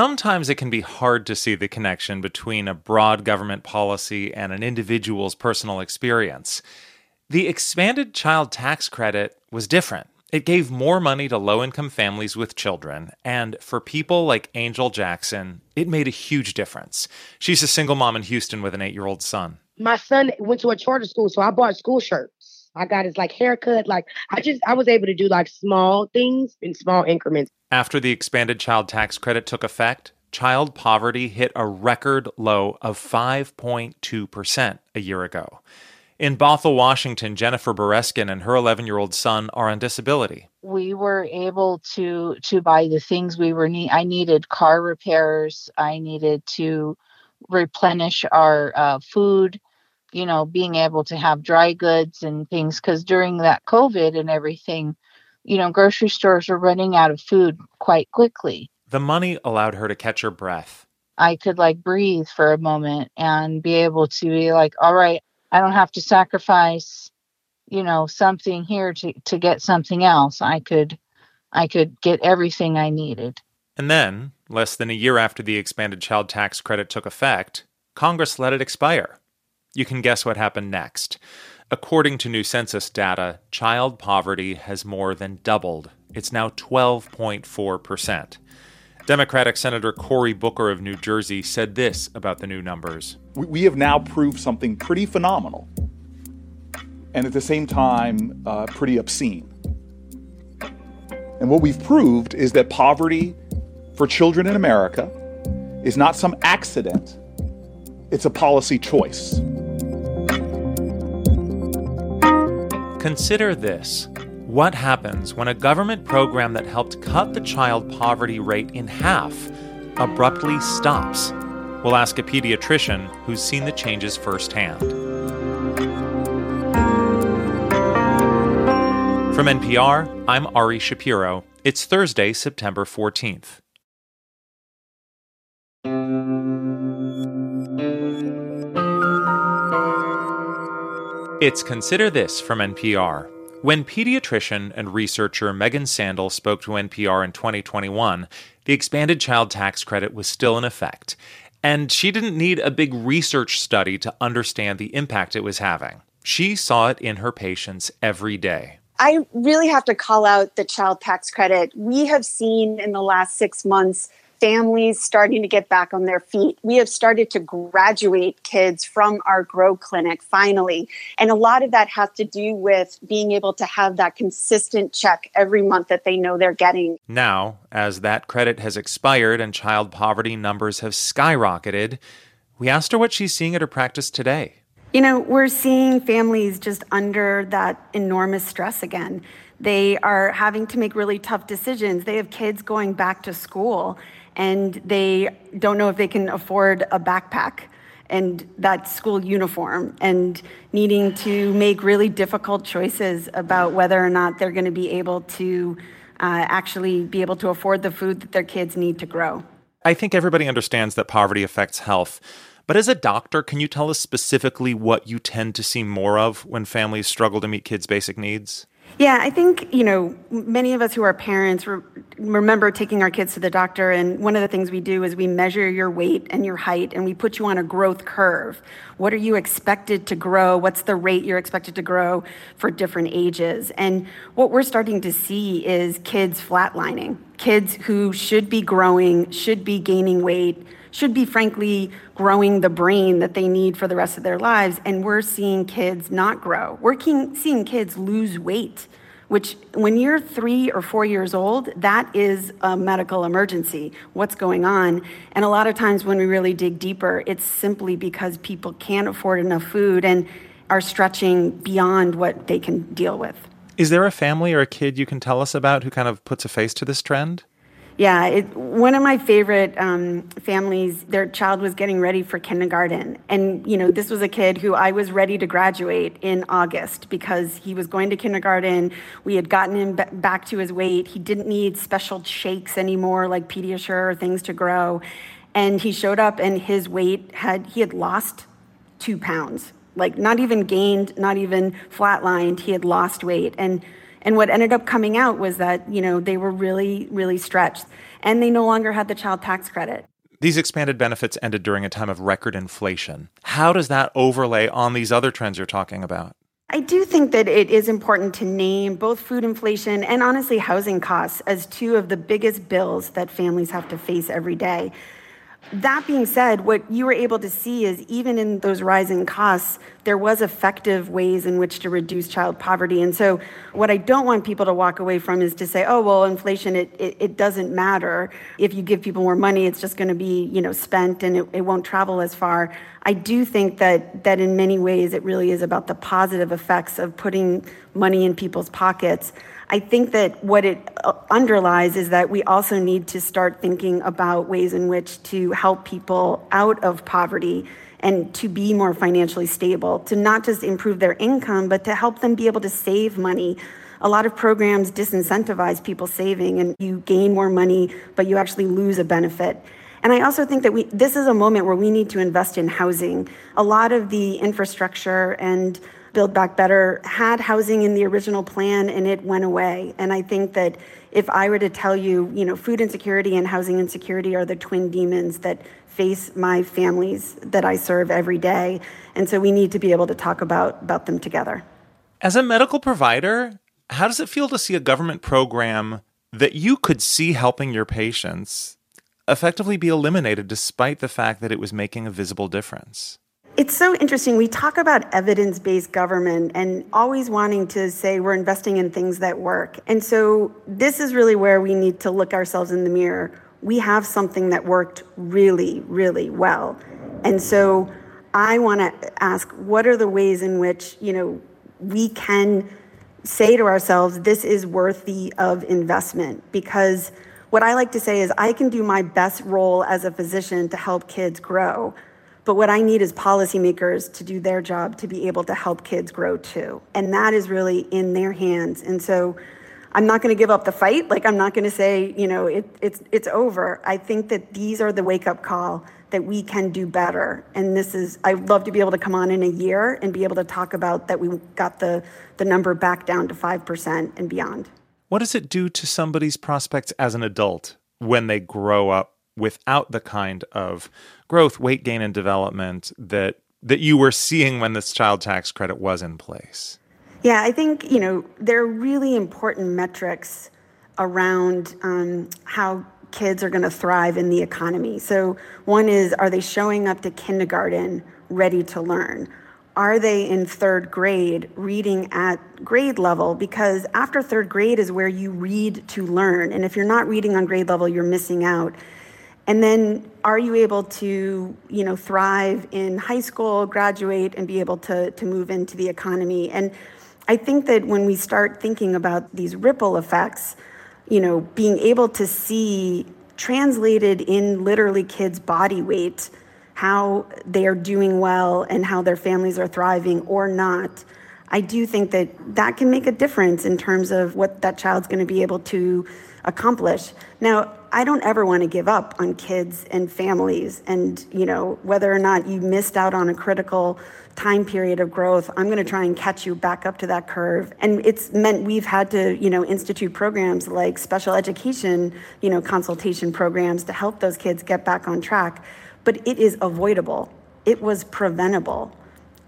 sometimes it can be hard to see the connection between a broad government policy and an individual's personal experience. The expanded child tax credit was different. It gave more money to low income families with children, and for people like Angel Jackson, it made a huge difference. She's a single mom in Houston with an eight year old son. My son went to a charter school, so I bought school shirts. I got his like haircut. Like I just I was able to do like small things in small increments. After the expanded child tax credit took effect, child poverty hit a record low of 5.2% a year ago. In Bothell, Washington, Jennifer Bereskin and her 11 year old son are on disability. We were able to to buy the things we were need. I needed car repairs. I needed to replenish our uh, food. You know, being able to have dry goods and things because during that COVID and everything, you know, grocery stores were running out of food quite quickly. The money allowed her to catch her breath. I could like breathe for a moment and be able to be like, all right, I don't have to sacrifice, you know, something here to, to get something else. I could I could get everything I needed. And then, less than a year after the expanded child tax credit took effect, Congress let it expire. You can guess what happened next. According to new census data, child poverty has more than doubled. It's now 12.4%. Democratic Senator Cory Booker of New Jersey said this about the new numbers. We have now proved something pretty phenomenal and at the same time uh, pretty obscene. And what we've proved is that poverty for children in America is not some accident, it's a policy choice. Consider this what happens when a government program that helped cut the child poverty rate in half abruptly stops? We'll ask a pediatrician who's seen the changes firsthand. From NPR, I'm Ari Shapiro. It's Thursday, September 14th. It's Consider This from NPR. When pediatrician and researcher Megan Sandel spoke to NPR in 2021, the expanded child tax credit was still in effect, and she didn't need a big research study to understand the impact it was having. She saw it in her patients every day. I really have to call out the child tax credit. We have seen in the last six months families starting to get back on their feet. We have started to graduate kids from our Grow Clinic finally. And a lot of that has to do with being able to have that consistent check every month that they know they're getting. Now, as that credit has expired and child poverty numbers have skyrocketed, we asked her what she's seeing at her practice today. You know, we're seeing families just under that enormous stress again. They are having to make really tough decisions. They have kids going back to school and they don't know if they can afford a backpack and that school uniform and needing to make really difficult choices about whether or not they're going to be able to uh, actually be able to afford the food that their kids need to grow. I think everybody understands that poverty affects health. But as a doctor, can you tell us specifically what you tend to see more of when families struggle to meet kids' basic needs? Yeah, I think, you know, many of us who are parents re- remember taking our kids to the doctor, and one of the things we do is we measure your weight and your height, and we put you on a growth curve. What are you expected to grow? What's the rate you're expected to grow for different ages? And what we're starting to see is kids flatlining, kids who should be growing, should be gaining weight should be, frankly, growing the brain that they need for the rest of their lives. And we're seeing kids not grow. We're seeing kids lose weight, which, when you're three or four years old, that is a medical emergency. What's going on? And a lot of times, when we really dig deeper, it's simply because people can't afford enough food and are stretching beyond what they can deal with. Is there a family or a kid you can tell us about who kind of puts a face to this trend? Yeah, it, one of my favorite um, families, their child was getting ready for kindergarten. And, you know, this was a kid who I was ready to graduate in August because he was going to kindergarten. We had gotten him b- back to his weight. He didn't need special shakes anymore, like Pediasure or things to grow. And he showed up and his weight had, he had lost two pounds. Like, not even gained, not even flatlined, he had lost weight. And And what ended up coming out was that, you know, they were really, really stretched and they no longer had the child tax credit. These expanded benefits ended during a time of record inflation. How does that overlay on these other trends you're talking about? I do think that it is important to name both food inflation and honestly housing costs as two of the biggest bills that families have to face every day. That being said, what you were able to see is even in those rising costs, there was effective ways in which to reduce child poverty. And so what I don't want people to walk away from is to say, oh, well, inflation, it, it, it doesn't matter. If you give people more money, it's just going to be, you know, spent and it, it won't travel as far. I do think that that in many ways it really is about the positive effects of putting money in people's pockets. I think that what it uh, underlies is that we also need to start thinking about ways in which to help people out of poverty and to be more financially stable, to not just improve their income, but to help them be able to save money. A lot of programs disincentivize people saving, and you gain more money, but you actually lose a benefit. And I also think that we, this is a moment where we need to invest in housing. A lot of the infrastructure and Build Back Better had housing in the original plan and it went away. And I think that if I were to tell you, you know, food insecurity and housing insecurity are the twin demons that face my families that I serve every day. And so we need to be able to talk about, about them together. As a medical provider, how does it feel to see a government program that you could see helping your patients effectively be eliminated despite the fact that it was making a visible difference? It's so interesting. We talk about evidence based government and always wanting to say we're investing in things that work. And so this is really where we need to look ourselves in the mirror. We have something that worked really, really well. And so I want to ask what are the ways in which, you know, we can say to ourselves, this is worthy of investment? Because what I like to say is, I can do my best role as a physician to help kids grow. But what I need is policymakers to do their job to be able to help kids grow too. And that is really in their hands. And so I'm not going to give up the fight. Like, I'm not going to say, you know, it, it's, it's over. I think that these are the wake up call that we can do better. And this is, I'd love to be able to come on in a year and be able to talk about that we got the, the number back down to 5% and beyond. What does it do to somebody's prospects as an adult when they grow up without the kind of growth, weight gain, and development that that you were seeing when this child tax credit was in place? Yeah, I think you know there are really important metrics around um, how kids are going to thrive in the economy. So one is, are they showing up to kindergarten ready to learn? Are they in third grade reading at grade level? Because after third grade is where you read to learn. And if you're not reading on grade level, you're missing out. And then are you able to, you know, thrive in high school, graduate, and be able to, to move into the economy? And I think that when we start thinking about these ripple effects, you know, being able to see translated in literally kids' body weight how they are doing well and how their families are thriving or not, I do think that that can make a difference in terms of what that child's going to be able to accomplish. Now, I don't ever want to give up on kids and families and, you know, whether or not you missed out on a critical time period of growth, I'm going to try and catch you back up to that curve. And it's meant we've had to, you know, institute programs like special education, you know, consultation programs to help those kids get back on track. But it is avoidable. It was preventable.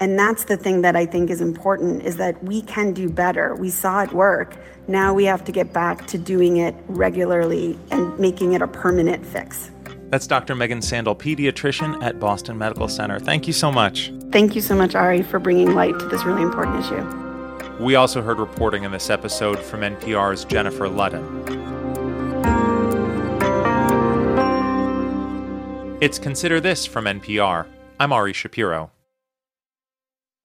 And that's the thing that I think is important is that we can do better. We saw it work. Now we have to get back to doing it regularly and making it a permanent fix. That's Dr. Megan Sandel, pediatrician at Boston Medical Center. Thank you so much. Thank you so much, Ari, for bringing light to this really important issue. We also heard reporting in this episode from NPR's Jennifer Ludden. It's Consider This from NPR. I'm Ari Shapiro.